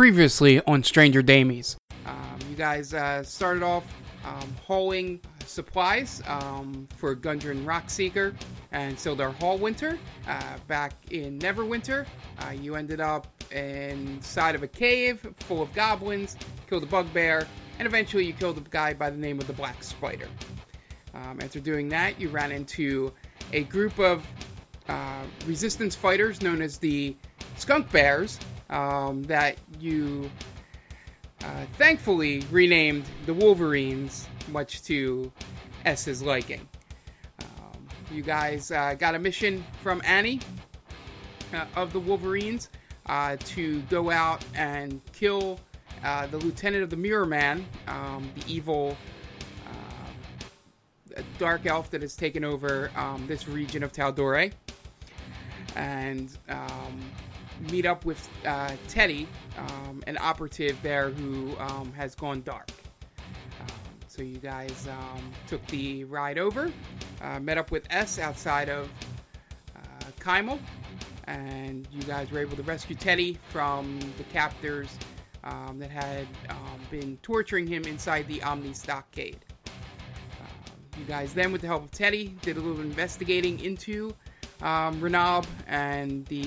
Previously on Stranger Damies. Um, you guys uh, started off um, hauling supplies um, for Gundren Rockseeker and Sildar Hallwinter. Uh, back in Neverwinter, uh, you ended up inside of a cave full of goblins, killed a bugbear, and eventually you killed a guy by the name of the Black Spider. Um, after doing that, you ran into a group of uh, resistance fighters known as the Skunk Bears um, that you uh, thankfully renamed the Wolverines, much to S's liking. Um, you guys uh, got a mission from Annie uh, of the Wolverines uh, to go out and kill uh, the lieutenant of the Mirror Man, um, the evil uh, dark elf that has taken over um, this region of Tal'Dorei, and um, meet up with uh, Teddy, um, an operative there who um, has gone dark. Um, so you guys um, took the ride over, uh, met up with S outside of uh, Kymel, and you guys were able to rescue Teddy from the captors um, that had been torturing him inside the Omni Stockade. You guys then, with the help of Teddy, did a little investigating into um, Renab and the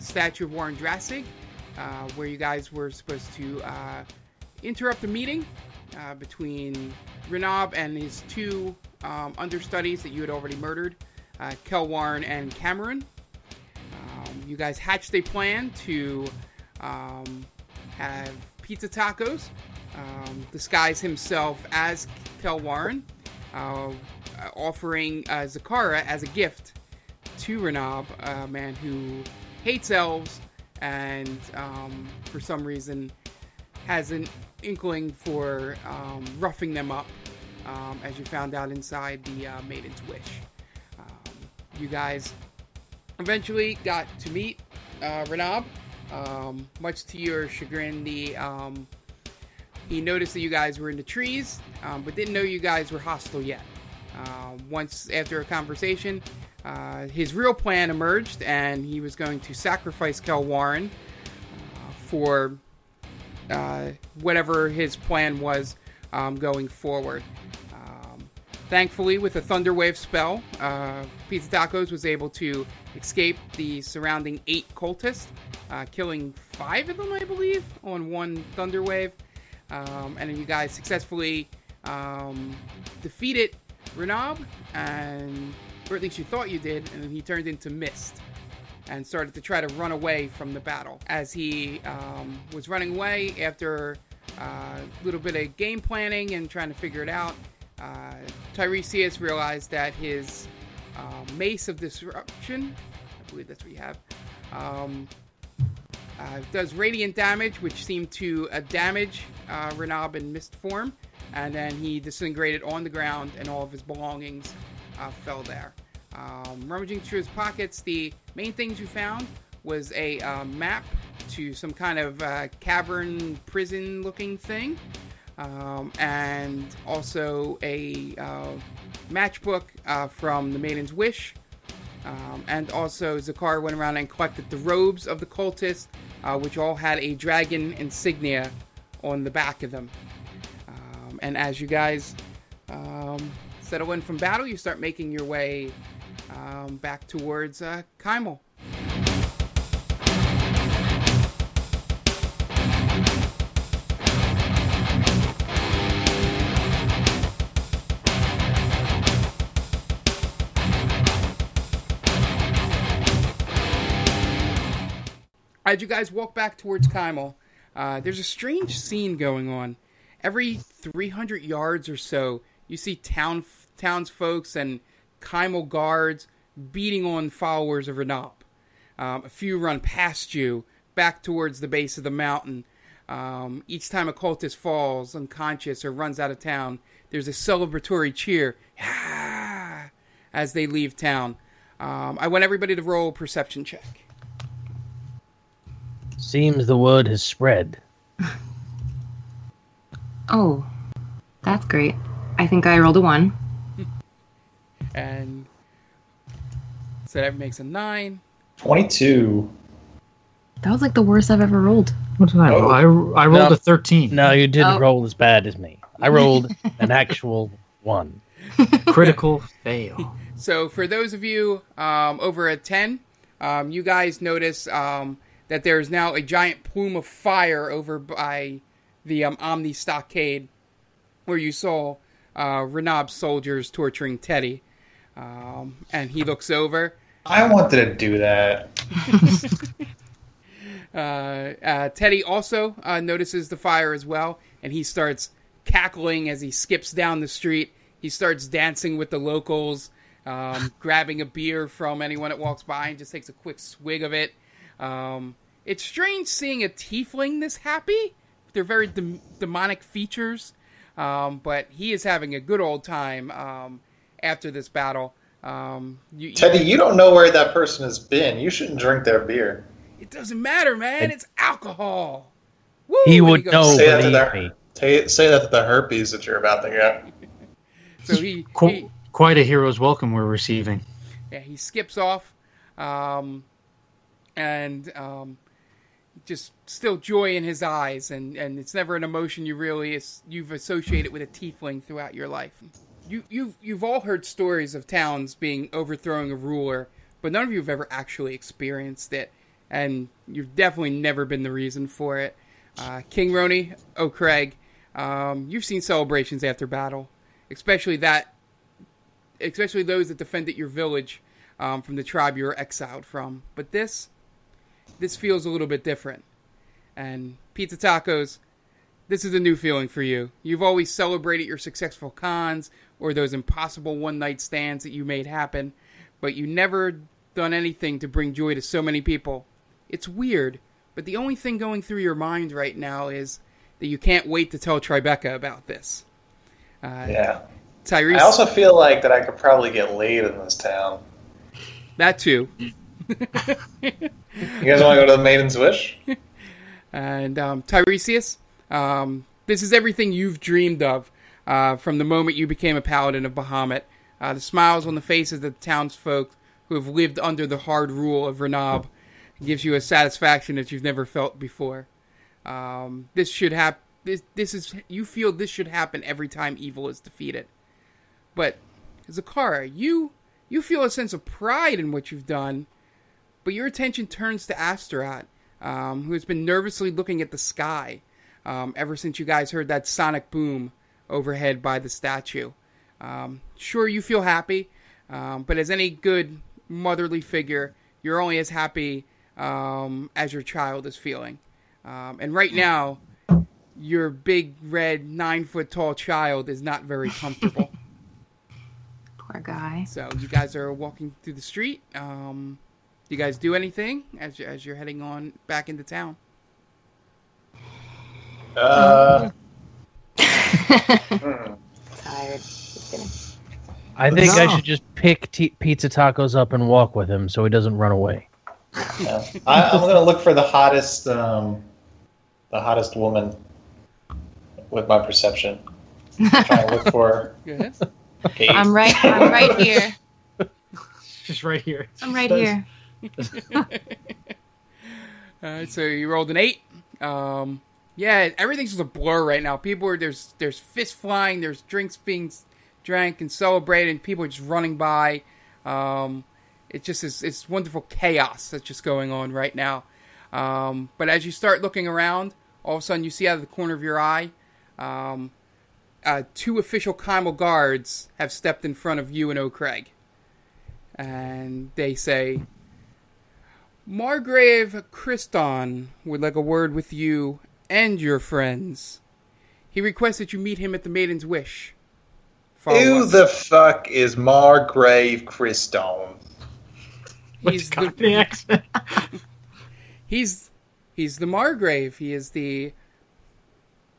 statue of Warren Drassig, uh, where you guys were supposed to uh, interrupt a meeting uh, between Renab and his two um, understudies that you had already murdered, uh, Warren and Cameron. Um, you guys hatched a plan to um, have pizza tacos, um, disguise himself as Kelwarn, uh, offering uh, Zakara as a gift to Renab, a man who hates elves and um, for some reason has an inkling for um, roughing them up, um, as you found out inside the uh, Maiden's Wish. Um, you guys eventually got to meet uh, Renab. Um, much to your chagrin, the um, he noticed that you guys were in the trees, but didn't know you guys were hostile yet. Uh, once after a conversation, uh, his real plan emerged, and he was going to sacrifice Kelwarren uh, for uh, whatever his plan was um, going forward. Um, thankfully, with a Thunderwave spell, uh, Pizza Tacos was able to escape the surrounding eight cultists, uh, killing five of them, I believe, on one Thunderwave. Um, and you guys successfully um, defeated Renab and or at least you thought you did, and then he turned into mist and started to try to run away from the battle. As he um, was running away after uh, a little bit of game planning and trying to figure it out, uh, Tiresias realized that his uh, Mace of Disruption, I believe that's what you have, um, uh, does radiant damage, which seemed to uh, damage uh, Renab in mist form, and then he disintegrated on the ground, and all of his belongings uh, fell there. Um, rummaging through his pockets, the main things you found was a uh, map to some kind of uh, cavern prison looking thing, um, and also a uh, matchbook uh, from the Maiden's Wish. Um, and also, Zakar went around and collected the robes of the cultists, uh, which all had a dragon insignia on the back of them. Um, and as you guys um, settle in from battle, you start making your way um, back towards uh, Kymel. As you guys walk back towards Kymel, uh, there's a strange scene going on. Every 300 yards or so, you see town townsfolk and Kymel guards beating on followers of Renab. Um, a few run past you back towards the base of the mountain. Um, each time a cultist falls unconscious or runs out of town, there's a celebratory cheer ah, as they leave town. Um, I want everybody to roll a perception check. Seems the word has spread. Oh, that's great. I think I rolled a one. and so that makes a nine. 22. That was like the worst I've ever rolled. What did I roll? I, I rolled No. a 13. No, you didn't Oh. roll as bad as me. I rolled an actual one. Critical fail. So for those of you um, over at 10, um, you guys notice um, that there is now a giant plume of fire over by the um, Omni Stockade where you saw uh, Renab's soldiers torturing Teddy. Um, and he looks over. I wanted to do that. Uh, uh, Teddy also uh, notices the fire as well, and he starts cackling as he skips down the street. He starts dancing with the locals, um, grabbing a beer from anyone that walks by, and just takes a quick swig of it. Um, it's strange seeing a tiefling this happy. They're very dem- demonic features, um, but he is having a good old time um, after this battle. Um, you, Teddy, you don't know where that person has been. You shouldn't drink their beer. it doesn't matter, man. It's alcohol. Woo! He would goes- know. say that to the me. say, say that to the herpes that you're about to get. So he, Qu- he Quite a hero's welcome we're receiving. yeah, he skips off, um, and um, just still joy in his eyes, and, and it's never an emotion you really is, you've associated with a tiefling throughout your life. You you've you've all heard stories of towns being overthrowing a ruler, but none of you have ever actually experienced it, and you've definitely never been the reason for it. Uh, King Roni O'Craig, um, you've seen celebrations after battle, especially that especially those that defended your village um, from the tribe you were exiled from. But this, this feels a little bit different. And pizza tacos, this is a new feeling for you. You've always celebrated your successful cons or those impossible one night stands that you made happen, but you never done anything to bring joy to so many people. It's weird, but the only thing going through your mind right now is that you can't wait to tell Tribeca about this. Uh, Yeah. Tyrese, I also feel like that I could probably get laid in this town. that too. You guys want to go to the Maiden's Wish? And um, Tiresias, um, this is everything you've dreamed of uh, from the moment you became a paladin of Bahamut. Uh, the smiles on the faces of the townsfolk who have lived under the hard rule of Renab gives you a satisfaction that you've never felt before. Um, this should happen. This, this is you feel this should happen every time evil is defeated. But Zakara, you you feel a sense of pride in what you've done, but your attention turns to Astaroth, um, who has been nervously looking at the sky um, ever since you guys heard that sonic boom overhead by the statue. Um, sure, you feel happy, um, but as any good motherly figure, you're only as happy um, as your child is feeling. Um, and right now, your big red nine foot tall child is not very comfortable. Poor guy. So you guys are walking through the street. Um, you guys do anything as you, as you're heading on back into town? Uh, hmm. Tired. Just kidding. I think I should just pick t- pizza tacos up and walk with him so he doesn't run away. Yeah. I, I'm gonna look for the hottest, um, the hottest woman with my perception. Trying to look for Go ahead. Kate. I'm right. I'm right here. Just right here. I'm right here. So you rolled an eight. Um, yeah, everything's just a blur right now. People are there's there's fists flying, there's drinks being drank and celebrated, and people are just running by. Um, it's just this it's wonderful chaos that's just going on right now. Um, but as you start looking around, all of a sudden you see out of the corner of your eye, um, uh, two official Kymel guards have stepped in front of you and O'Craig, and they say, Margrave Christon would like a word with you and your friends. He requests that you meet him at the Maiden's Wish. Follow Who us. the fuck is Margrave Christone? he's With the, the accent. he's he's the Margrave. He is the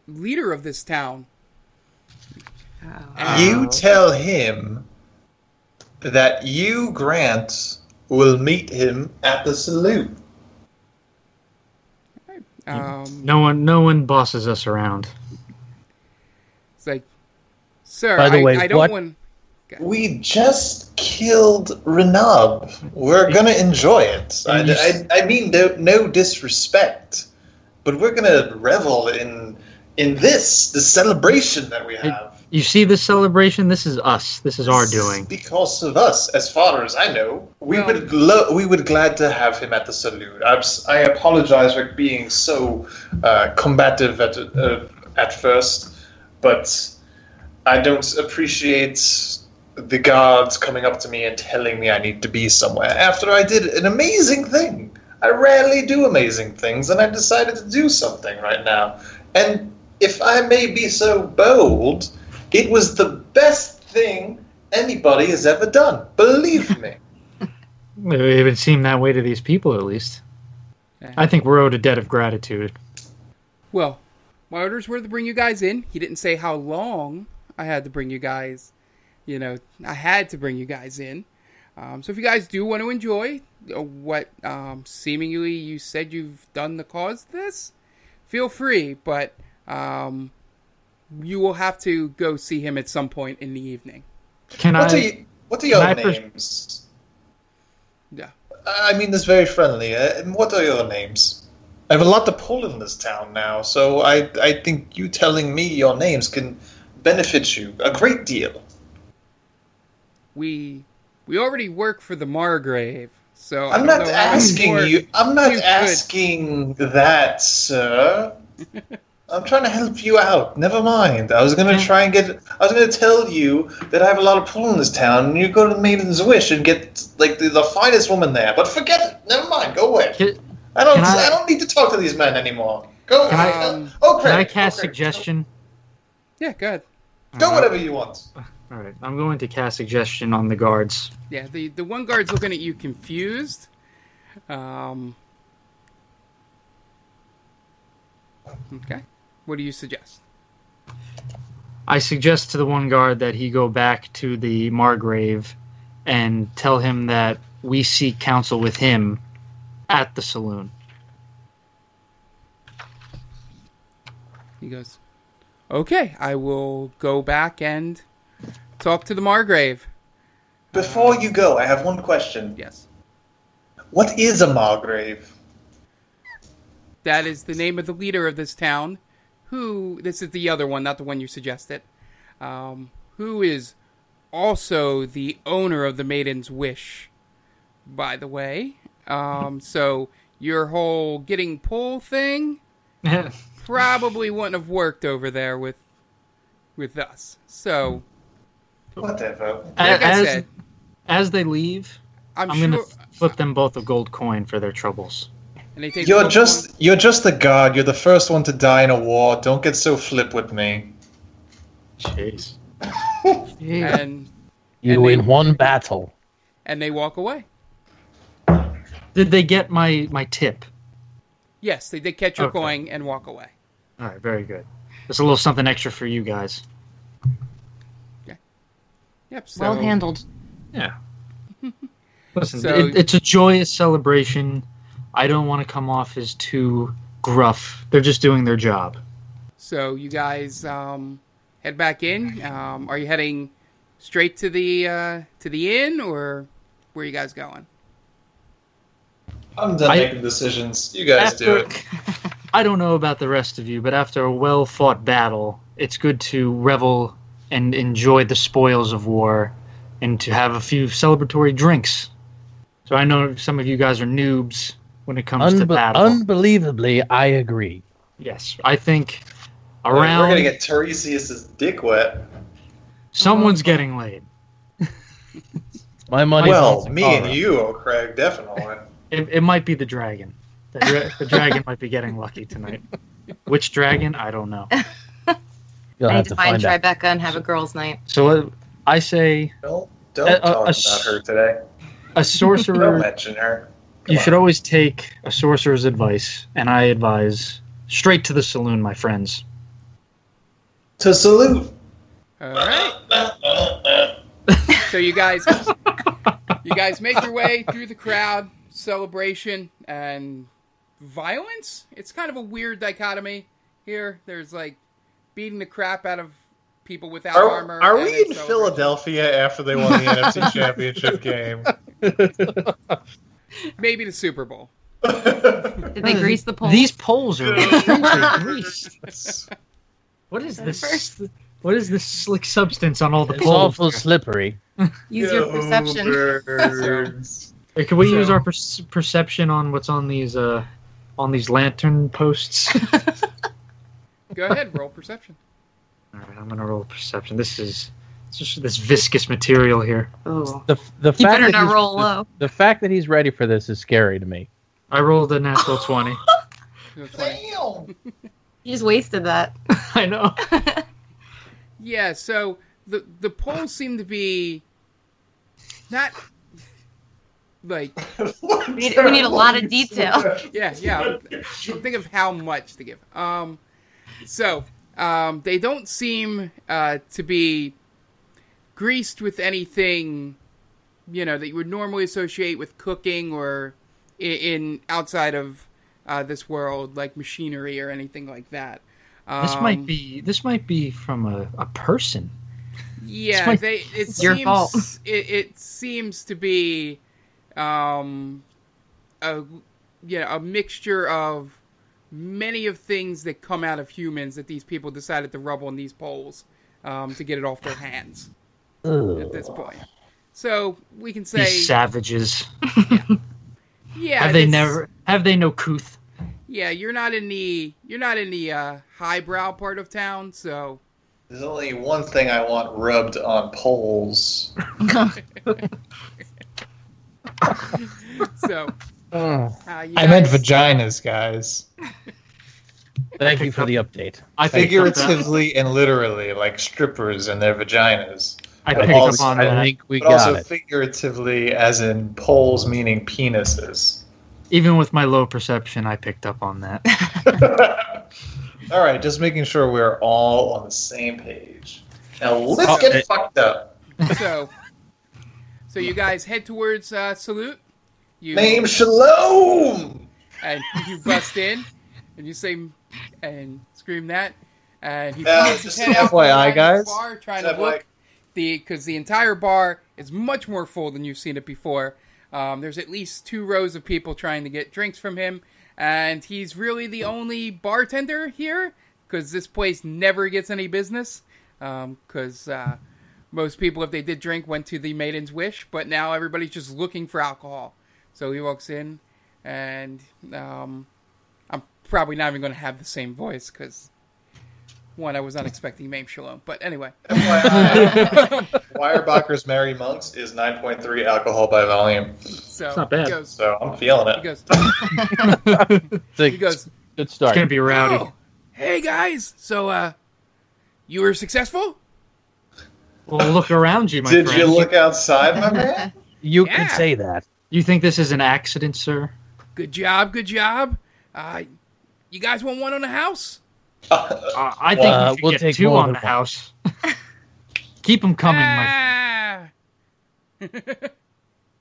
leader of this town. Oh. You tell him that you, Grant, will meet him at the salute. Um, No one, no one bosses us around. It's like, sir, By the I, way, I don't what- want. We just killed Renab. We're gonna enjoy it. I, And you s- I, I mean, no, no disrespect, but we're gonna revel in in this, the celebration that we have. You see this celebration? This is us. This is our doing. because of us, as far as I know. We Well- would lo- we would glad to have him at the salute. I'm, s- I apologize for being so uh, combative at uh, at first, but I don't appreciate the guards coming up to me and telling me I need to be somewhere after I did an amazing thing. I rarely do amazing things, and I decided to do something right now. And if I may be so bold, it was the best thing anybody has ever done. Believe me. It would seem that way to these people, at least. Yeah. I think we're owed a debt of gratitude. Well, my orders were to bring you guys in. He didn't say how long I had to bring you guys. You know, I had to bring you guys in. Um, so if you guys do want to enjoy uh, what um, seemingly you said you've done to cause this, feel free. But um, you will have to go see him at some point in the evening. Can What I? are you, what are your can I pers- names? Yeah. I mean this very friendly. Uh, what are your names? I have a lot to pull in this town now, so I I think you telling me your names can benefit you a great deal. We we already work for the Margrave, so I I'm don't not know asking you. I'm not you could- asking that, sir. I'm trying to help you out. Never mind. I was gonna try and get. I was gonna tell you that I have a lot of pull in this town, and you go to the Maiden's Wish and get like the, the finest woman there. But forget it. Never mind. Go away. Can, I don't. I- I, don't need to talk to these men anymore. Go. Can I- Um, oh, can I cast oh, suggestion? Yeah, good. Go whatever you want. All right, I'm going to cast suggestion on the guards. Yeah, the the one guard's looking at you confused. Um. Okay. What do you suggest? I suggest to the one guard that he go back to the Margrave and tell him that we seek counsel with him at the saloon. He goes, "Okay, I will go back and talk to the Margrave." Before you go, I have one question. Yes, What is a Margrave? that is the name of the leader of this town. Who? This is the other one, not the one you suggested. Um, who is also the owner of the Maiden's Wish, by the way. Um, so your whole getting pull thing probably wouldn't have worked over there with with us. So, Whatever. like I as, said, as they leave, I'm, I'm sure. gonna flip them both a gold coin for their troubles. And they take You're both just you're just a guard. You're the first one to die in a war. Don't get so flip with me. Jeez. and You And they- one battle. and they walk away. Did they get my my tip? Yes, they did catch your Okay. coin and walk away. All right, very good. There's a little something extra for you guys. Yeah. Yep. So, well handled. Yeah. Listen, So- it, it's a joyous celebration. I don't want to come off as too gruff. They're just doing their job. So you guys um, head back in. Um, are you heading straight to the uh, to the inn, or where are you guys going? I'm done I- making decisions. You guys do it. I don't know about the rest of you, but after a well fought battle, it's good to revel and enjoy the spoils of war and to have a few celebratory drinks. So I know some of you guys are noobs when it comes to Unbe- battle. unbelievably, I agree. yes, I think around. We're gonna get Tiresias's dick wet. someone's getting laid. My money. well, me and you, oh Craig, definitely. It, it might be the dragon. The, dra- the dragon might be getting lucky tonight. Which dragon? I don't know. You'll I have need to to find find out. Tribeca and have a girls' night. So uh, I say Don't don't Uh, uh, talk uh, about her today. a sorcerer. Don't sorcerer. mention her. Come you should always take a sorcerer's advice, and I advise straight to the saloon, my friends. to saloon. All right. So you guys, you guys make your way through the crowd, celebration and violence. It's kind of a weird dichotomy here. There's like beating the crap out of people without Are, armor. are we in. Philadelphia after they won the NFC Championship game? Maybe the Super Bowl. Did they grease the poles? These poles are greased. What is this? First. What is this slick substance on all the It's poles? awful slippery. Use your perception. Hey, Can we use our per- perception on what's on these uh on these lantern posts? Go ahead, roll perception. All right, I'm gonna roll perception. This is it's just this viscous material here. Oh. The the You fact better that not he's, roll the, low. the fact that he's ready for this is scary to me. I rolled a natural twenty. That's funny. Damn. You just wasted that. I know. Yeah, so the the poles seem to be not like We need- we need a lot of detail. yeah yeah. Think of how much to give. Um, so um, they don't seem uh, to be greased with anything, you know, that you would normally associate with cooking or in, in outside of uh, this world, like machinery or anything like that. This might Um, be this might be from a, a person. Yeah, might- they. It seems it, it seems to be, um, a you know a mixture of many of things that come out of humans that these people decided to rub on these poles, um, to get it off their hands at this point. So we can say, These savages. yeah, have they this- never have they no couth? Yeah, you're not in the you're not in the uh, highbrow part of town, so There's only one thing I want rubbed on poles. so. Uh, you I meant vaginas, guys. thank you for the update. I picked up that. Figuratively and literally, like strippers and their vaginas. I But picked up also- on I think we but got also it. figuratively, as in poles meaning penises. Even with my low perception, I picked up on that. all right, just making sure we're all on the same page. Now let's Oh, get it- fucked up. so so you guys head towards uh, salute you Mame Shalom. and you bust in and you say and scream that and he Uh, pulls his just head out from FYI, guys. bar trying to look the because the entire bar is much more full than you've seen it before um, there's at least two rows of people trying to get drinks from him and he's really the only bartender here because this place never gets any business because uh, most people, if they did drink, went to the Maiden's Wish, but now everybody's just looking for alcohol. So he walks in, and um, I'm probably not even going to have the same voice because one, I was not expecting Mame Shalom. But anyway, FYI, Weyerbacher's Merry Monks is 9.3 alcohol by volume, so not bad. goes, so I'm feeling it. he it. goes, It's a he goes. good It's start. gonna be rowdy. Oh, hey guys, so uh, you were successful? Well, look around you, my Did friend. Did you look outside, my man? You Yeah. could say that. You think this is an accident, sir? Good job, good job. Uh, you guys want one on the house? Uh, I think Uh, we we'll get take two on the one. house. Keep them coming, my Ah.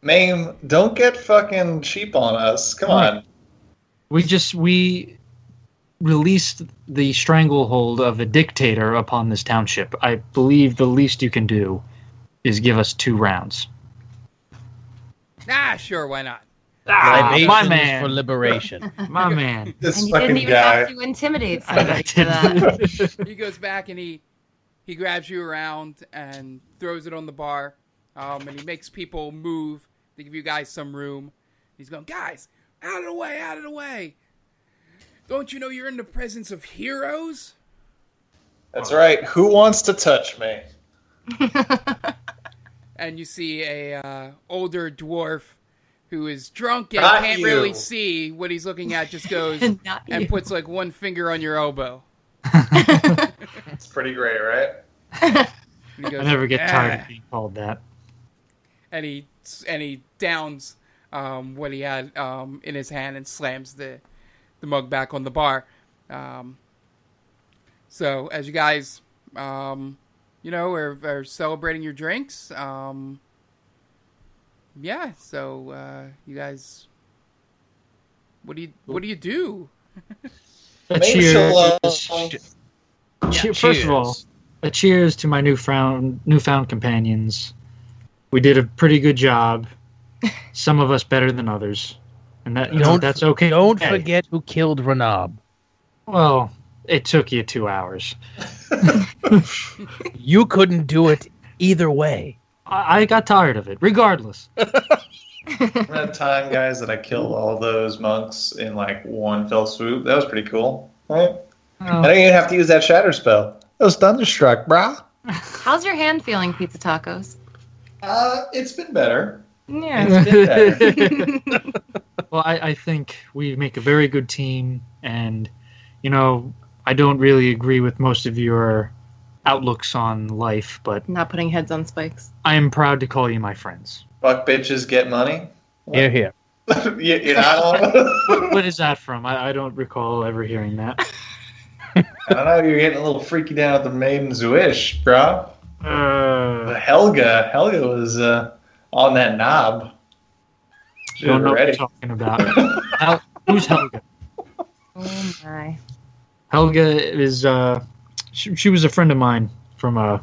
Mame, don't get fucking cheap on us. Come on. We just we released the stranglehold of a dictator upon this township. I believe the least you can do is give us two rounds. ah, sure, why not? Ah, Libations my man, for liberation. my man. This And you didn't fucking even guy. have to intimidate I somebody for that. he goes back and he he grabs you around and throws it on the bar, um, and he makes people move to give you guys some room. He's going, guys, out of the way, out of the way. Don't you know you're in the presence of heroes? That's right. Who wants to touch me? And you see a uh, older dwarf who is drunk and Not can't you. really see what he's looking at. Just goes and you. puts like one finger on your elbow. It's pretty great, right? Goes, I never get tired "Ah." of being called that. and he and he downs um, what he had um, in his hand and slams the the mug back on the bar. Um, so as you guys, um, you know, are, are celebrating your drinks, um, yeah. So uh, you guys, what do you what do you do? A Maybe cheer. she'll, uh, is- cheer- First of all, Cheers. a a cheers to my newfound newfound companions. We did a pretty good job. Some of us better than others, and that you know Don't- that's okay. Don't Hey, forget who killed Renab. Well, it took you two hours. You couldn't do it either way. I, I got tired of it. Regardless, Remember that time, guys, that I killed all those monks in like one fell swoop? That was pretty cool, right? I Oh, don't even have to use that shatter spell. That was thunderstruck, brah. How's your hand feeling, pizza tacos? Uh, it's been better. Yeah. It's been better. well, I, I think we make a very good team, and you know, I don't really agree with most of your outlooks on life, but Not putting heads on spikes. I am proud to call you my friends. Fuck bitches, get money. Here, here. you, you're not. What, what is that from? I, I don't recall ever hearing that. I don't know. You're getting a little freaky down at the Maiden's Wish, bro. Uh, Helga, Helga was uh, on that knob. She don't was know what you're ready. talking about. Hel- who's Helga? Oh my. Helga is uh, she, she was a friend of mine from uh,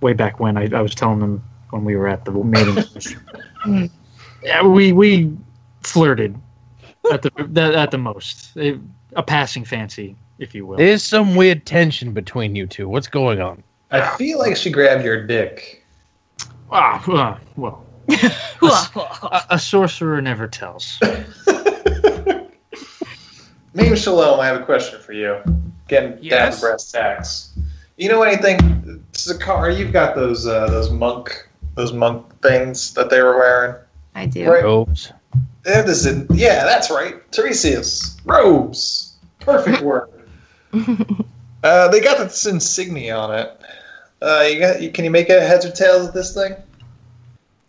way back when. I, I was telling them when we were at the maiden. Hmm. yeah, we we flirted at the that, at the most, a, a passing fancy, if you will. There's some weird tension between you two. What's going on? I feel like she grabbed your dick. ah, uh, well, a, a sorcerer never tells. Mame Shalom, I have a question for you. Getting down Yes? to brass tacks. You know anything, Zakar? You've got those uh, those monk those monk things that they were wearing. I do. Right. Robes. That is it. Yeah, that's right. Tiresias robes. Perfect word. uh, they got this insignia on it. Uh, you got? You, can you make a heads or tails of this thing?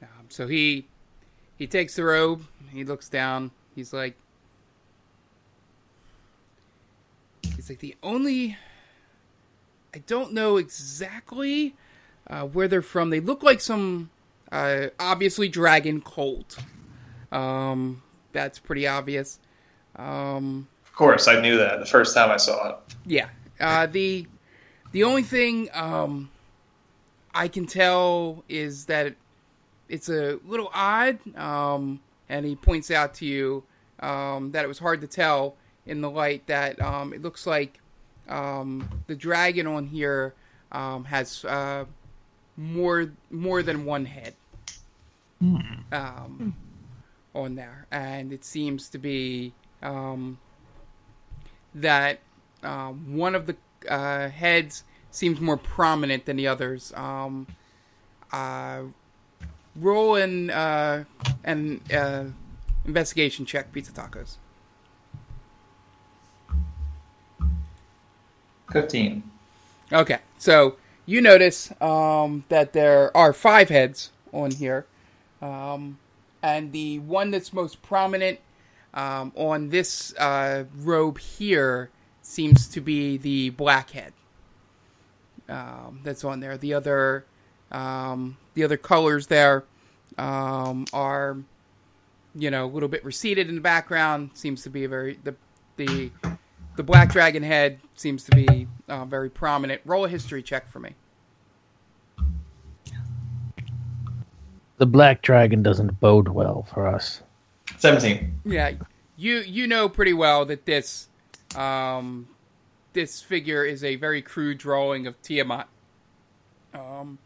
Um, so he he takes the robe. He looks down. He's like, he's like the only. I don't know exactly uh, where they're from. They look like some uh, obviously dragon cult. Um, that's pretty obvious. Um, Of course, I knew that the first time I saw it. yeah. Uh, the the only thing um, I can tell is that it, it's a little odd, um, and he points out to you um, that it was hard to tell in the light that um, it looks like um, the dragon on here um, has uh, more more than one head um, on there, and it seems to be um, that um, one of the uh, heads seems more prominent than the others. Um, uh, roll an uh, an uh, investigation check, pizza tacos. Fifteen. Okay, so you notice um, that there are five heads on here, um, and the one that's most prominent um, on this uh, robe here seems to be the black head um, that's on there. The other, um, the other colors there um, are, you know, a little bit receded in the background. Seems to be a very the the the black dragon head seems to be uh, very prominent. Roll a history check for me. The black dragon doesn't bode well for us. Seventeen. Yeah, you you know pretty well that this um, this figure is a very crude drawing of Tiamat. Um,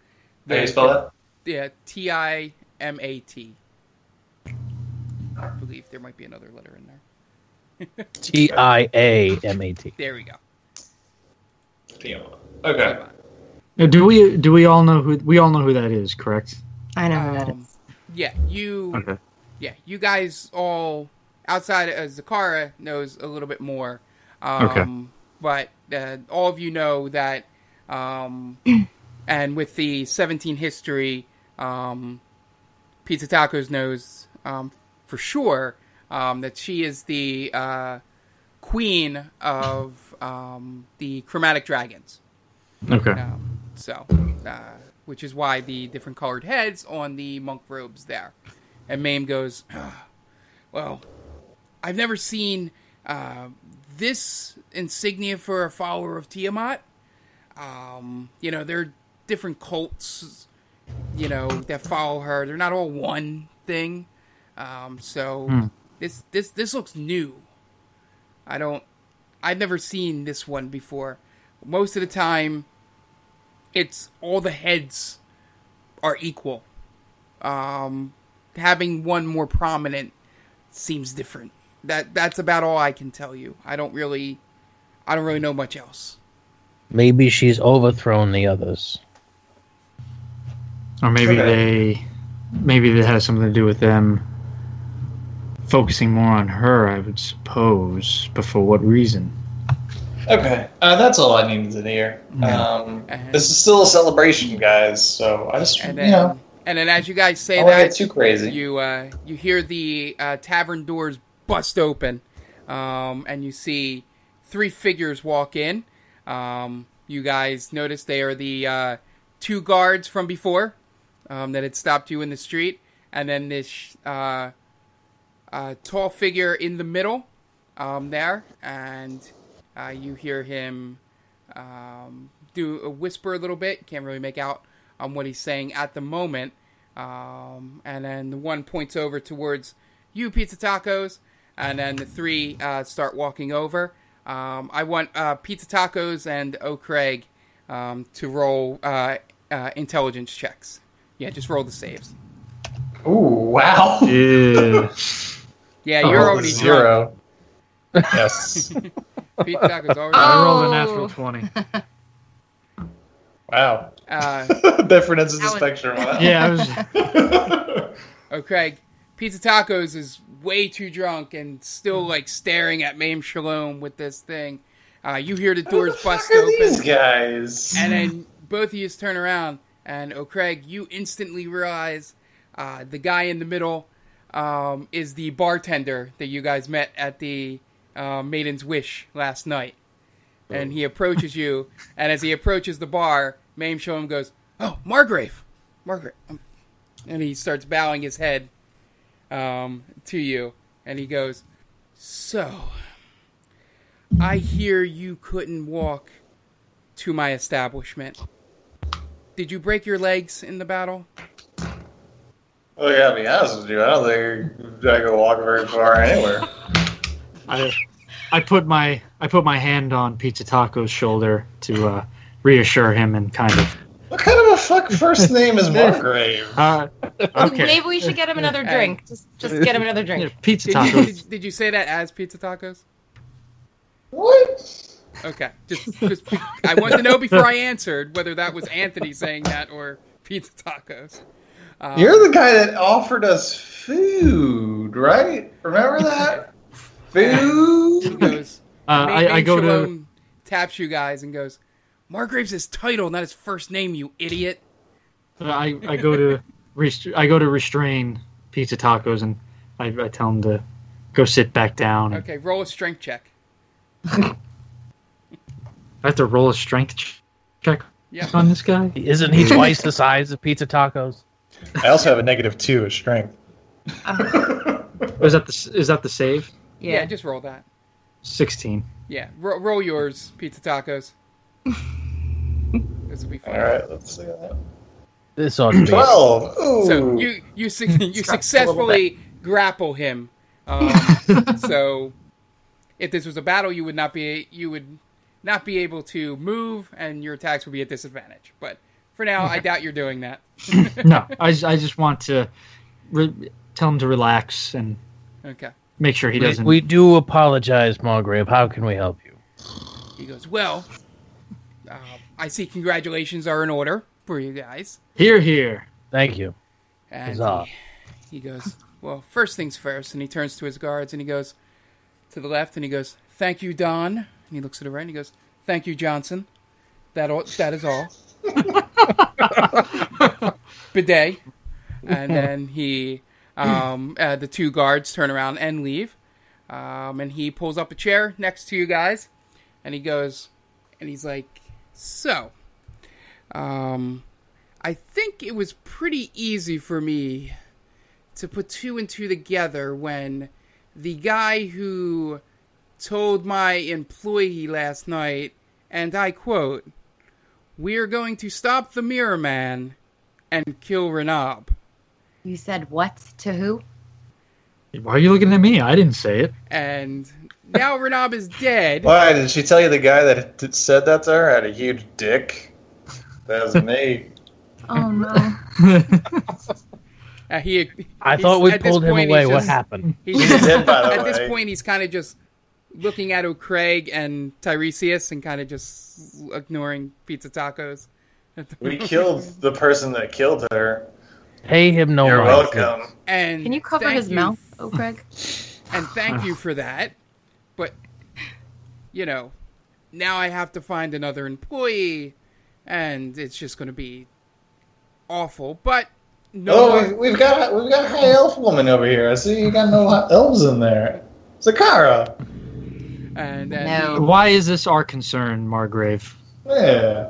How do you spell that? Yeah, T I M A T. I believe there might be another letter in there. T I A M A T. There we go. Okay. Now, Do we do we all know who we all know who that is? Correct. I know who that Um, is. Yeah, you. Okay. Yeah, you guys all outside of Zakara knows a little bit more. Um, Okay. But uh, all of you know that, um, and with the 17 history, um, Pizza Tacos knows um, for sure um, that she is the uh, queen of um, the chromatic dragons. Okay. Um, so, uh, which is why the different colored heads on the monk robes there. And Mame goes, "Ah, Well, I've never seen uh, this insignia for a follower of Tiamat. Um, you know, there are different cults, you know, that follow her. They're not all one thing. Um, so Hmm. This this this looks new. I don't. I've never seen this one before. Most of the time, it's all the heads are equal. Um, having one more prominent seems different. That that's about all I can tell you. I don't really, I don't really know much else. Maybe she's overthrown the others. Or maybe Okay. they, maybe that has something to do with them focusing more on her. I would suppose, but for what reason? Okay, uh, that's all I needed to hear. Um, this is still a celebration, guys. So I just, And you then, know, and then as you guys say don't want to that, too crazy. you uh, you hear the uh, tavern doors bust open, um, and you see three figures walk in. Um, you guys notice they are the uh, two guards from before um, that had stopped you in the street, and then this uh, uh, tall figure in the middle um, there, and uh, you hear him um, do a whisper a little bit. Can't really make out um, what he's saying at the moment. Um, and then the one points over towards you, Pizza Tacos, and then the three uh, start walking over. Um, I want uh, Pizza Tacos and O'Craig um, to roll uh, uh, intelligence checks. Yeah, just roll the saves. Ooh, wow. Yeah. Yeah, Oh, you're roll already drunk. zero. yes. Pizza Tacos already. I rolled a Oh. natural twenty. Wow. Uh, Different ends of the That was- spectrum. Huh? Yeah, I was. Oh, Craig, Pizza Tacos is way too drunk and still like staring at Mame Shalom with this thing. Uh, you hear the Who the doors bust open, these guys? and then both of you turn around, and oh, Craig, you instantly realize uh, the guy in the middle um, is the bartender that you guys met at the uh, Maiden's Wish last night. And he approaches you, and as he approaches the bar, Mame Shalom goes, "Oh, Margrave, Margaret," um, and he starts bowing his head um, to you, and he goes, "So, I hear you couldn't walk to my establishment. Did you break your legs in the battle?" Oh yeah, to be honest with you, I don't think I can walk very far anywhere. I, I put my I put my hand on Pizza Taco's shoulder to uh, reassure him and kind of. What kind of a fuck first name is Margrave? Uh, okay. Maybe we should get him another drink. Just, just get him another Yeah, drink. pizza Did you, did, did you say that as Pizza Tacos? What? Okay, just, just I wanted to know before I answered whether that was Anthony saying that or Pizza Tacos. Um, You're the guy that offered us food, right? Remember that? food. He Food. goes. Uh, Ma- I, I Mame go to taps you guys and goes, "Margrave's his title, not his first name, you idiot." I, I go to rest- I go to restrain Pizza Tacos and I, I tell him to go sit back down. Okay, roll a strength check. I have to roll a strength check Yeah. on this guy. Isn't he twice the size of Pizza Tacos? I also have a negative two of strength. Is that the is that the save? Yeah, Yeah. just roll that. Sixteen. Yeah, ro- roll yours, Pizza Tacos. this will be fun. All right, let's see that. This ought to be. Twelve. Ooh. So you you su- you successfully grapple him. Um, so if this was a battle, you would not be you would not be able to move, and your attacks would be at disadvantage. But for now, I doubt you're doing that. No, I, just- I just want to re- tell him to relax and Okay. make sure he We, doesn't. we do apologize, Margrave. How can we help you? He goes, well. Uh, I see. Congratulations are in order for you guys. Here, here. Thank you. And Huzzah. he, he goes, well, first things first. And he turns to his guards and he goes to the left and he goes, thank you, Don. And he looks to the right and he goes, thank you, Johnson. That all, that is all. Bidet. And then he, um, uh, the two guards turn around and leave. Um, and he pulls up a chair next to you guys and he goes, and he's like, so, um, I think it was pretty easy for me to put two and two together when the guy who told my employee last night, and I quote, We are going to stop the Mirror Man and kill Renab. You said what to who? Why are you looking at me? I didn't say it. And now Renab is dead. Why did she tell you the guy that said that to her had a huge dick? That was me. Oh no. Uh, he, I thought we pulled him away. he's What happened? He's He just, did, by the at this point, he's kind of just looking at O'Craig and Tiresias and kind of just ignoring pizza tacos. We killed the person that killed her. Pay him no You're mind. welcome. And Can you cover his you mouth, oh Craig? and thank you for that. But you know, now I have to find another employee, and it's just going to be awful. But no, Oh, one- we- we've got we've got a high elf woman over here. I see you got no elves in there. Zakara. And, and No. Why is this our concern, Margrave? Yeah.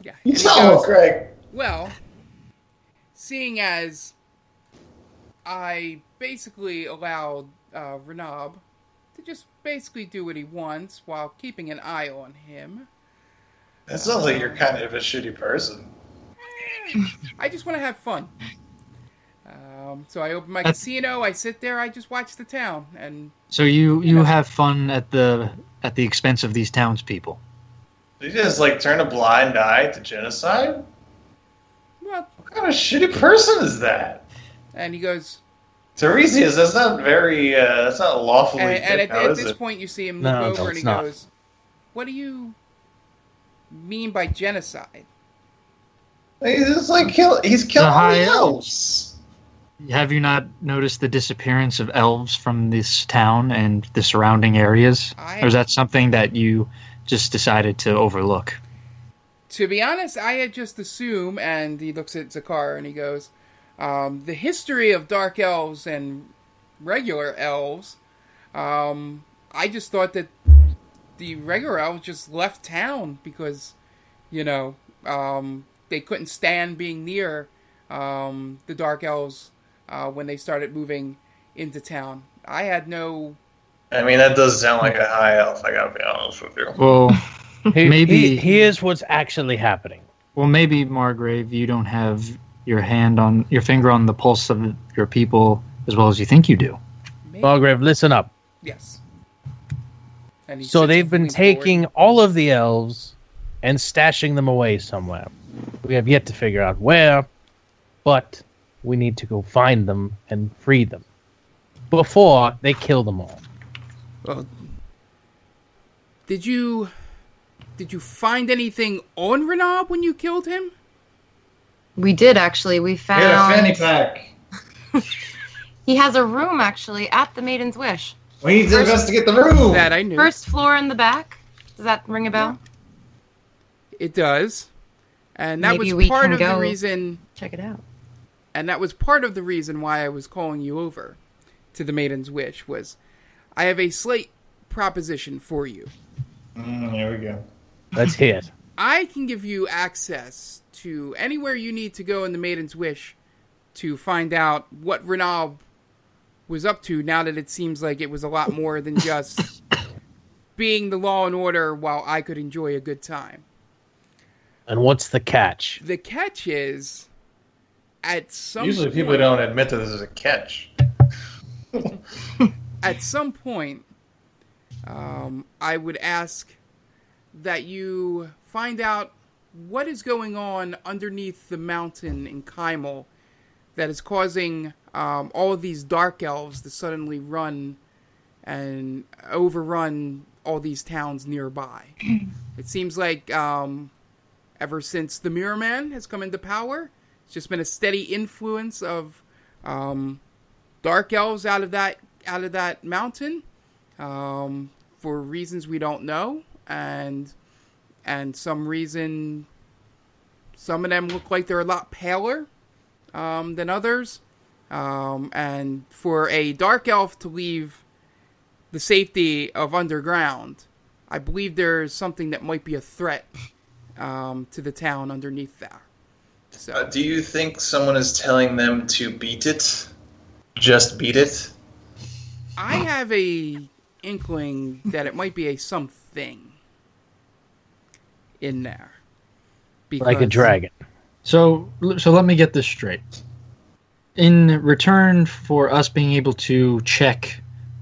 he, yeah, You and he tell goes, Craig. Well, seeing as I basically allowed uh, Renab to just basically do what he wants while keeping an eye on him, It sounds like you're kind of a shitty person. I just want to have fun. Um, so I open my That's- casino. I sit there. I just watch the town, and So you You you know. have fun at the at the expense of these townspeople. You just like turn a blind eye to genocide? well, What kind of shitty person is that? and he goes, Tiresias, that's not very, uh, that's not lawfully and, and at, out, at is this it? point, you see him No, look no, over, and he not. goes, "What do you mean by genocide?" He's just like kill, he's killing high the elves. elves. Have you not noticed the disappearance of elves from this town and the surrounding areas? I- Or is that something that you just decided to overlook? To be honest, I had just assumed, and he looks at Zakar and he goes, um, the history of dark elves and regular elves, um, I just thought that the regular elves just left town because, you know, um, they couldn't stand being near um, the dark elves uh, when they started moving into town. I had no. I mean, that does sound like a high elf, I gotta be honest with you. Well, He- Maybe- he- here's what's actually happening. well, maybe Margrave, you don't have your hand on your finger on the pulse of your people as well as you think you do. Maybe, Margrave, listen up. yes. And So they've been leans forward. taking all of the elves and stashing them away somewhere. We have yet to figure out where, but we need to go find them and free them before they kill them all. Well, did you did you find anything on Renab when you killed him? We did actually. We Get a fanny pack. he has a room actually at the Maiden's Wish. We need to First- investigate the room. That I knew. First floor in the back. Does that ring a bell? It does, and that Maybe was part can of the reason. Check it out. And that was part of the reason why I was calling you over to the Maiden's Wish was, I have a slight proposition for you. Mm, here we go. Let's hear it. I can give you access to anywhere you need to go in the Maiden's Wish to find out what Renab was up to now that it seems like it was a lot more than just being the law and order while I could enjoy a good time. And what's the catch? The catch is at some Usually people don't admit that this is a catch. at some point um, I would ask that you find out what is going on underneath the mountain in Kymel that is causing um, all of these dark elves to suddenly run and overrun all these towns nearby. it seems like um, ever since the Mirror Man has come into power, it's just been a steady influence of um, dark elves out of that out of that mountain um, for reasons we don't know, and and some reason some of them look like they're a lot paler um, than others, um, and for a dark elf to leave the safety of underground, I believe there's something that might be a threat um, to the town underneath there. So. Uh, do you think someone is telling them to beat it? Just beat it? I have a inkling that it might be a something in there Because, like a dragon. So, so let me get this straight. In return for us being able to check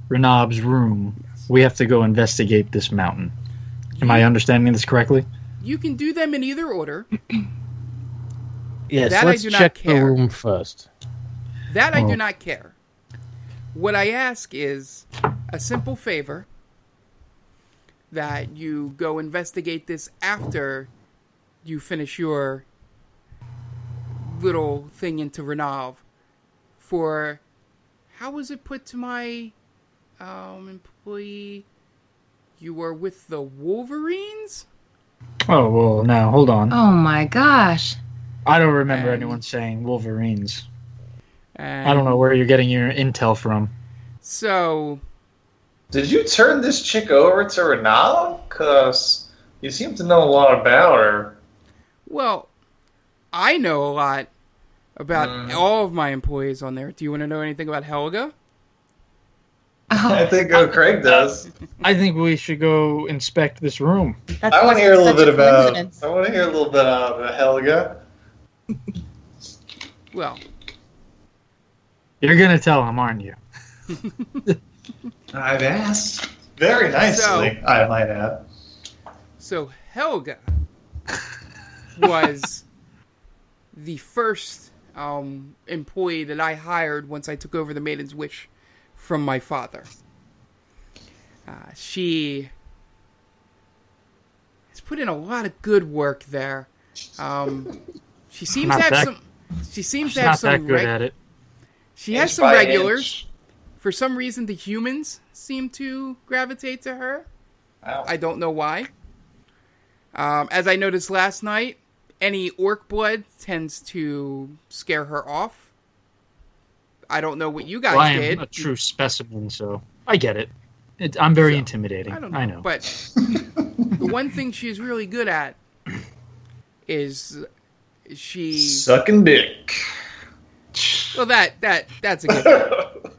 Renab's room, we have to go investigate this mountain. Am I understanding this correctly? You can do them in either order. Yes, That I let's do not check the care. room first. That I Oh. do not care. What I ask is a simple favor that you go investigate this after you finish your little thing into Renab for how was it put to my um, employee? You were with the Wolverines? Oh well, now hold on. Oh my gosh. I don't remember And- anyone saying Wolverines. And I don't know where you're getting your intel from. So Did you turn this chick over to Renab? Cause you seem to know a lot about her. Well, I know a lot about Mm. all of my employees on there. Do you want to know anything about Helga? I think uh, Craig does. I think we should go inspect this room. That's I want to hear a little bit about. I want to hear a little bit about Helga. Well, You're gonna tell him, aren't you? I've asked very nicely. I might add. so Helga was the first um, employee that I hired once I took over the Maiden's Wish from my father. Uh, she has put in a lot of good work there. Um, she seems to have that- some. She seems She's to have not some. that good reg- at it. She has Inch some regulars. inch. For some reason, the humans seem to gravitate to her. Wow. I don't know why. Um, as I noticed last night, any orc blood tends to scare her off. I don't know what you guys Well, I am did. a true specimen, so I get it. it I'm very So, intimidating. I don't know. I know. But the one thing she's really good at is she. Sucking dick. Well, that that that's a good.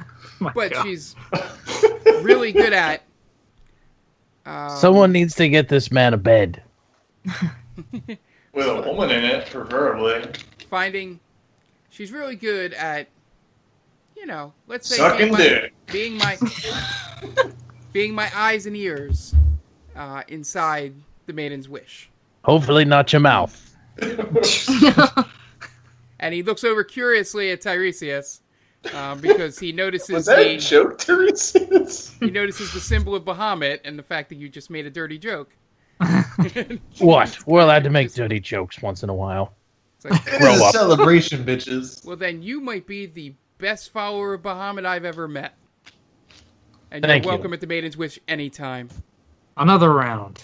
My But God. she's really good at. Um, Someone needs to get this man a bed. With a woman in it, preferably. finding she's really good at you know let's say Sucking being my, dick. being my being my eyes and ears uh, inside the maiden's wish Hopefully, not your mouth. and he looks over curiously at tiresias um, because he notices Was that a the joke, Tiresias? he notices the symbol of bahamut and the fact that you just made a dirty joke What? We're allowed to make dirty jokes once in a while. It's like, It Grow is a up. celebration, bitches. well then you might be the best follower of bahamut i've ever met and Thank you're you. welcome at the maiden's wish anytime Another round.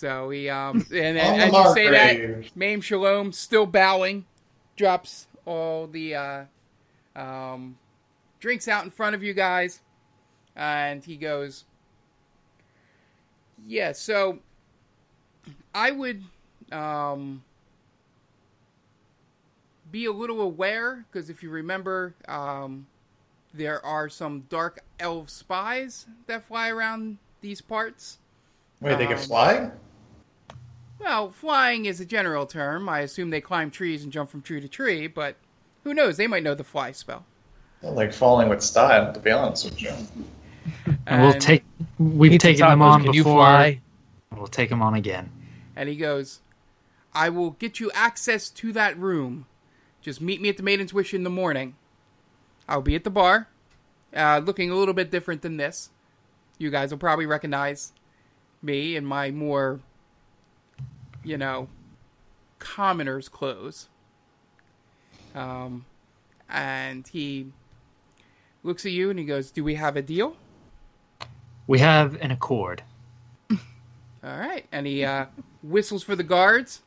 So he um and, as you say that. Mame Shalom still bowing, drops all the uh, um, drinks out in front of you guys, and he goes, "Yeah, so I would um, be a little aware because if you remember, um, there are some dark elf spies that fly around these parts." Wait, they can Um, fly? Well, flying is a general term. I assume they climb trees and jump from tree to tree, but who knows? They might know the fly spell. I like falling with style, to be honest with you. And we'll take. We've taken them tacos, on Can you before. fly? We'll take them on again. And he goes, I will get you access to that room. Just meet me at the Maiden's Wish in the morning. I'll be at the bar, uh, looking a little bit different than this. You guys will probably recognize me in my more, you know, commoner's clothes. Um, and he looks at you and he goes, Do we have a deal? We have an accord. All right, and he uh, whistles for the guards,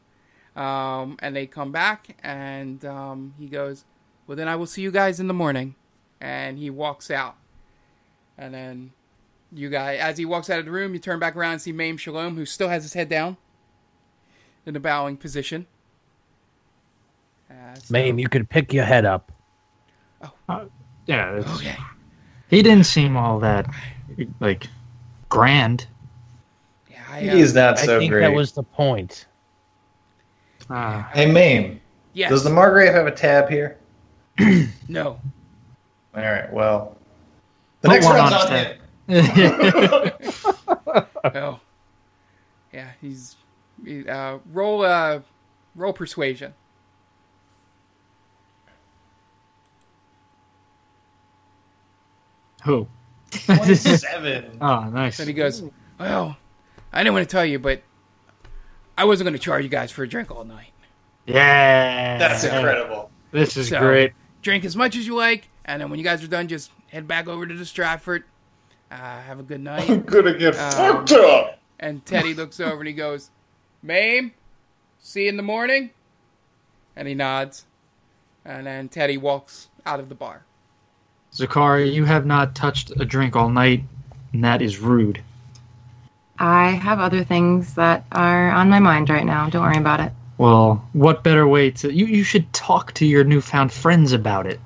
um, and they come back, and um, he goes, "Well, then I will see you guys in the morning," and he walks out, and then you guys, as he walks out of the room, you turn back around and see Mame Shalom, who still has his head down in a bowing position. Uh, so- Mame, you could pick your head up. Oh. Yeah. It's, Okay. He didn't seem all that like grand. Yeah, I, uh, He's not I think great. that was the point. Ah. Hey, Mame. Yes. Does the Margrave have a tab here? no. All right. Well, the Put next one one's on on his him. Oh. Yeah, he's he, uh, roll uh roll persuasion. Who? Twenty-seven. oh, nice. And he goes, "Well, I didn't want to tell you, but I wasn't going to charge you guys for a drink all night. Yeah. That's incredible. This is So- great. Drink as much as you like, and then when you guys are done, just head back over to the Stratford. Uh, have a good night." I'm gonna get Um, fucked up. And Teddy looks over and he goes, Mame, see you in the morning? And he nods. And then Teddy walks out of the bar. Zakari, you have not touched a drink all night, and that is rude. I have other things that are on my mind right now. Don't worry about it. Well, what better way to. You, you should talk to your newfound friends about it.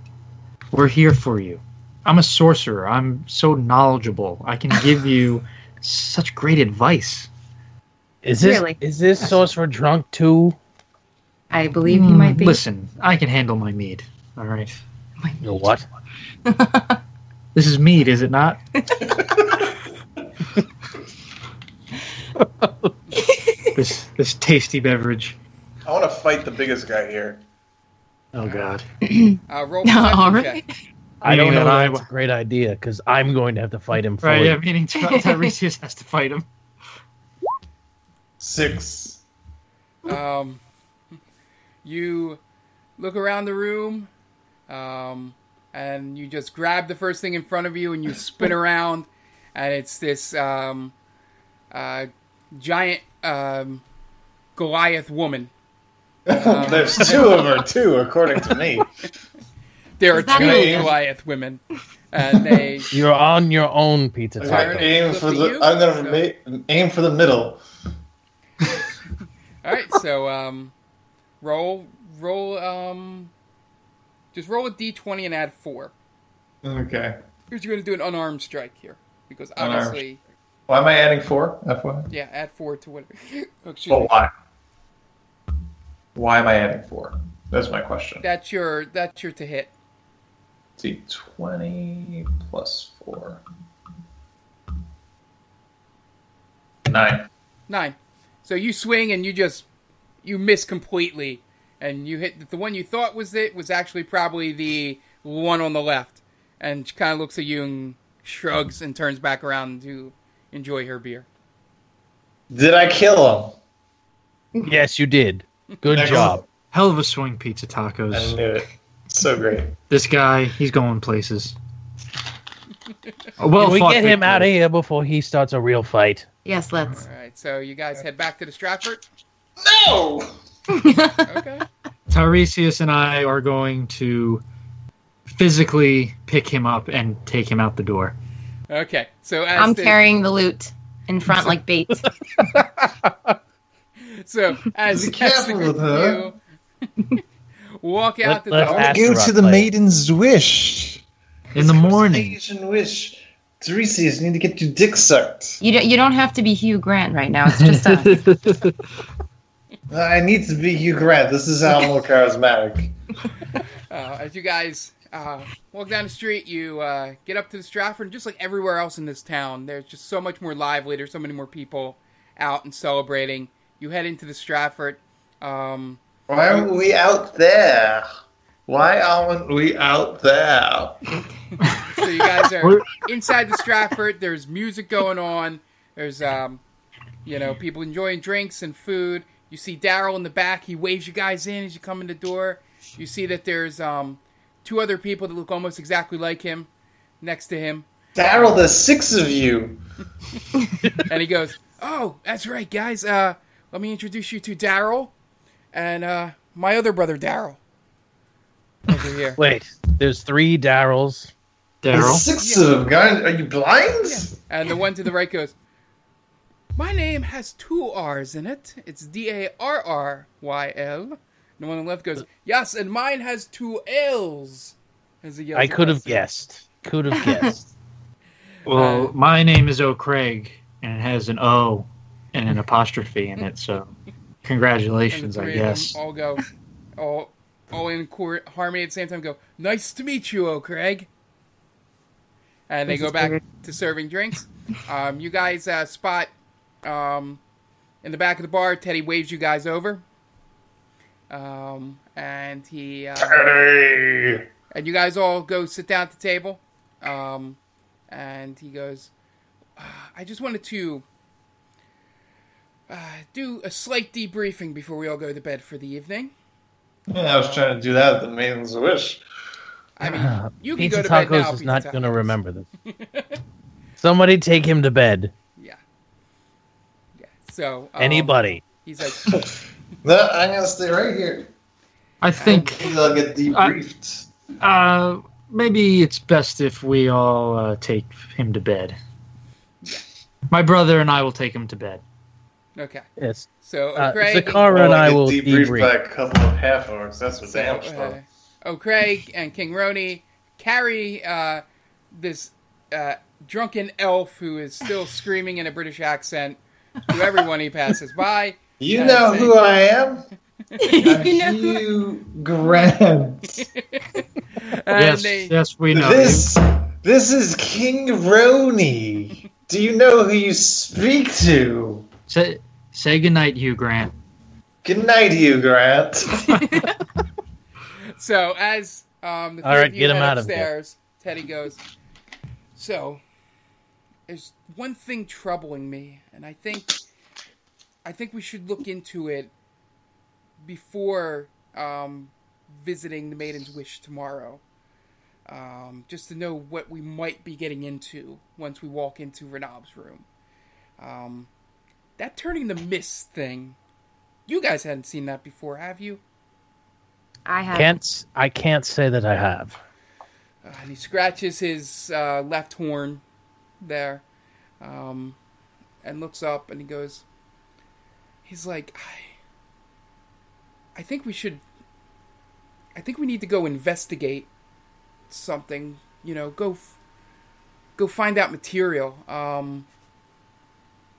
We're here for you. I'm a sorcerer. I'm so knowledgeable. I can give you such great advice. Is this Really? is this sorcerer drunk too? I believe he might be. Listen, I can handle my mead. All right. You know what? This is mead, is it not? this this tasty beverage. I want to fight the biggest guy here. Oh God. Uh, roll perception All check. I don't know. I- That's a great idea because I'm going to have to fight him for Right. you. Yeah. Meaning Ty- Tiresias has to fight him. Six. Um, you look around the room, um, and you just grab the first thing in front of you and you spin around, and it's this um, uh, giant um, Goliath woman. There's two of her too, according to me. There are two me? Goliath women, and they. You're on your own, Pizza I'm gonna Taco. aim for the. I'm gonna so- ma- aim for the middle. All right, so um, roll, roll, um, just roll a d20 and add four. Okay. Because you're going to do an unarmed strike here, because obviously, Why am I adding four? FY. yeah, add four to what? oh, me. why? Why am I adding four? That's my question. That's your that's your to hit. see, twenty plus four. Nine. Nine. So you swing and you just you miss completely, and you hit the one you thought was it was actually probably the one on the left, and she kind of looks at you and shrugs and turns back around to enjoy her beer. Did I kill him? Yes, you did. Good Excellent. job. Hell of a swing, pizza him? I tacos. knew it. So great. This guy, he's going places. A well Can we get him out of here before he starts a real fight? Yes, let's. All right, so you guys head back to the Stratford. No. Okay. Tiresias and I are going to physically pick him up and take him out the door. Okay. So as I'm the, carrying the loot in front like bait. So as, Be as the careful group with of you walk out Let- the let's door. ask- Asteroid fight. maiden's wish. In the morning. Asian wish. Tiresias, you need to get your dick sucked. You don't, you don't have to be Hugh Grant right now. It's just us. I need to be Hugh Grant. This is how I'm more charismatic. Uh, as you guys uh, walk down the street, you uh, get up to the Stratford, and just like everywhere else in this town, there's just so much more lively. There's so many more people out and celebrating. You head into the Stratford. Um, Why aren't we out there? Why aren't we out there? so you guys are inside the Stratford. There's music going on. There's um, you know, people enjoying drinks and food. You see Daryl in the back. He waves you guys in as you come in the door. You see that there's um, two other people that look almost exactly like him next to him. Daryl, there's six of you. and he goes, "Oh, that's right, guys. Uh, let me introduce you to Daryl, and uh, my other brother Daryl over here." Wait, there's three Daryls. Daryl. six of them, guys. Are you blind? And the one to the right goes, "My name has two R's in it. It's D A R R Y L." And the one on the left goes, "Yes, and mine has two L's." As he I could have guessed. Could have guessed. Well, Uh, my name is O'Craig, and it has an O and an apostrophe in it, so And Congratulations, the I three of them guess. all go, all, all in court, harmony at the same time. Go, nice to meet you, O Craig. And they go back to serving drinks. Um, you guys uh, spot um, in the back of the bar. Teddy waves you guys over, um, and he uh, Teddy! and you guys all go sit down at the table. Um, and he goes, "Ah, I just wanted to uh, do a slight debriefing before we all go to bed for the evening. Yeah, I was trying to do that at the Maiden's Wish. I mean, you can Pizza go to bed now. Tacos is Pizza not going to remember this. Somebody take him to bed. Yeah. Yeah. So um, Anybody. He's like, No, I'm gonna stay right here. I think Maybe I'll get debriefed. uh, maybe it's best if we all uh, take him to bed. My brother and I will take him to bed. Okay. Yes. So Uh, Craig, Zakara and I will debriefed debrief. by a couple of half orcs. That's for so, damn uh, sure. O'Craig and King Roni carry uh, this uh, drunken elf who is still screaming in a British accent to everyone he passes by. You uh, know say- who I am? I'm You know- Hugh Grant. And yes, they, yes, we know. This this is King Roni. Do you know who you speak to? Say, say goodnight, Hugh Grant. Good night, Hugh Grant. So as um, the All three right, of you get him head out of here. upstairs, Teddy goes. So there's one thing troubling me, and I think I think we should look into it before um, visiting the Maiden's Wish tomorrow. Um, just to know what we might be getting into once we walk into Renab's room. Um, that turning the mist thing, you guys hadn't seen that before, have you? I have. Can't I can't say that I have. Uh, and he scratches his uh, left horn there um, and looks up and he goes he's like I, I think we should i think we need to go investigate something you know go f- go find out material um,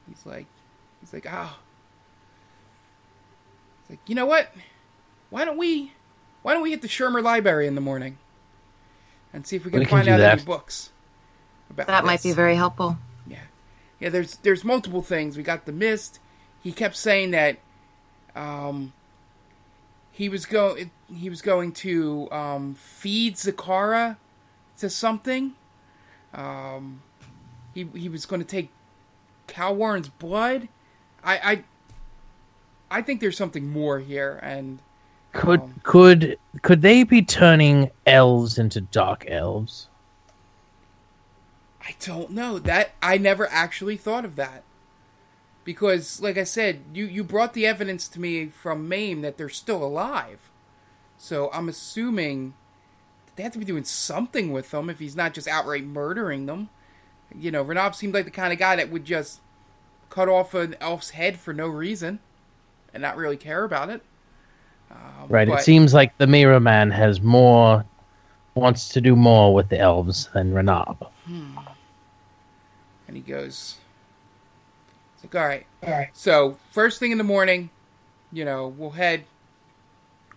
he's like he's like ah he's like you know what? Why don't we why don't we hit the shermer library in the morning and see if we can, We can find do out any books about That might be very helpful. yeah. Yeah. there's there's multiple things. We got the mist. He kept saying that um he was go he was going to um feed zakara to something. Um he he was going to take Cal Warren's blood i i i think there's something more here and Could Um, could could they be turning elves into dark elves? I don't know. That I never actually thought of that. Because like I said, you you brought the evidence to me from Mame that they're still alive. So I'm assuming that they have to be doing something with them if he's not just outright murdering them. You know, Renab seemed like the kind of guy that would just cut off an elf's head for no reason and not really care about it. Um, Right. but- It seems like the Mirror Man has more wants to do more with the elves than Renab. And he goes, it's like, all right, all right. So first thing in the morning, you know, we'll head,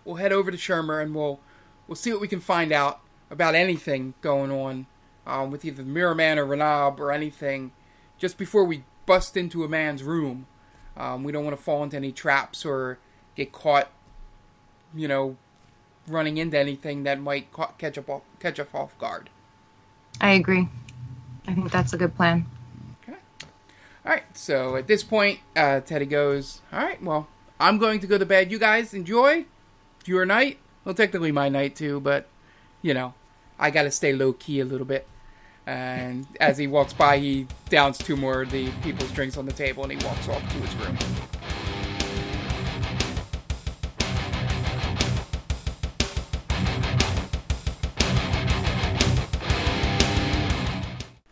we'll head over to Shermer and we'll, we'll see what we can find out about anything going on, um, with either the Mirror Man or Renab or anything, just before we bust into a man's room. Um, we don't want to fall into any traps or get caught, you know, running into anything that might ca- catch up off, catch us off guard. I agree. I think that's a good plan. Okay. All right, so at this point, uh, Teddy goes, All right, well, I'm going to go to bed. You guys enjoy your night. Well, technically my night too, but, you know, I got to stay low key a little bit. And as he walks by, he downs two more of the people's drinks on the table and he walks off to his room.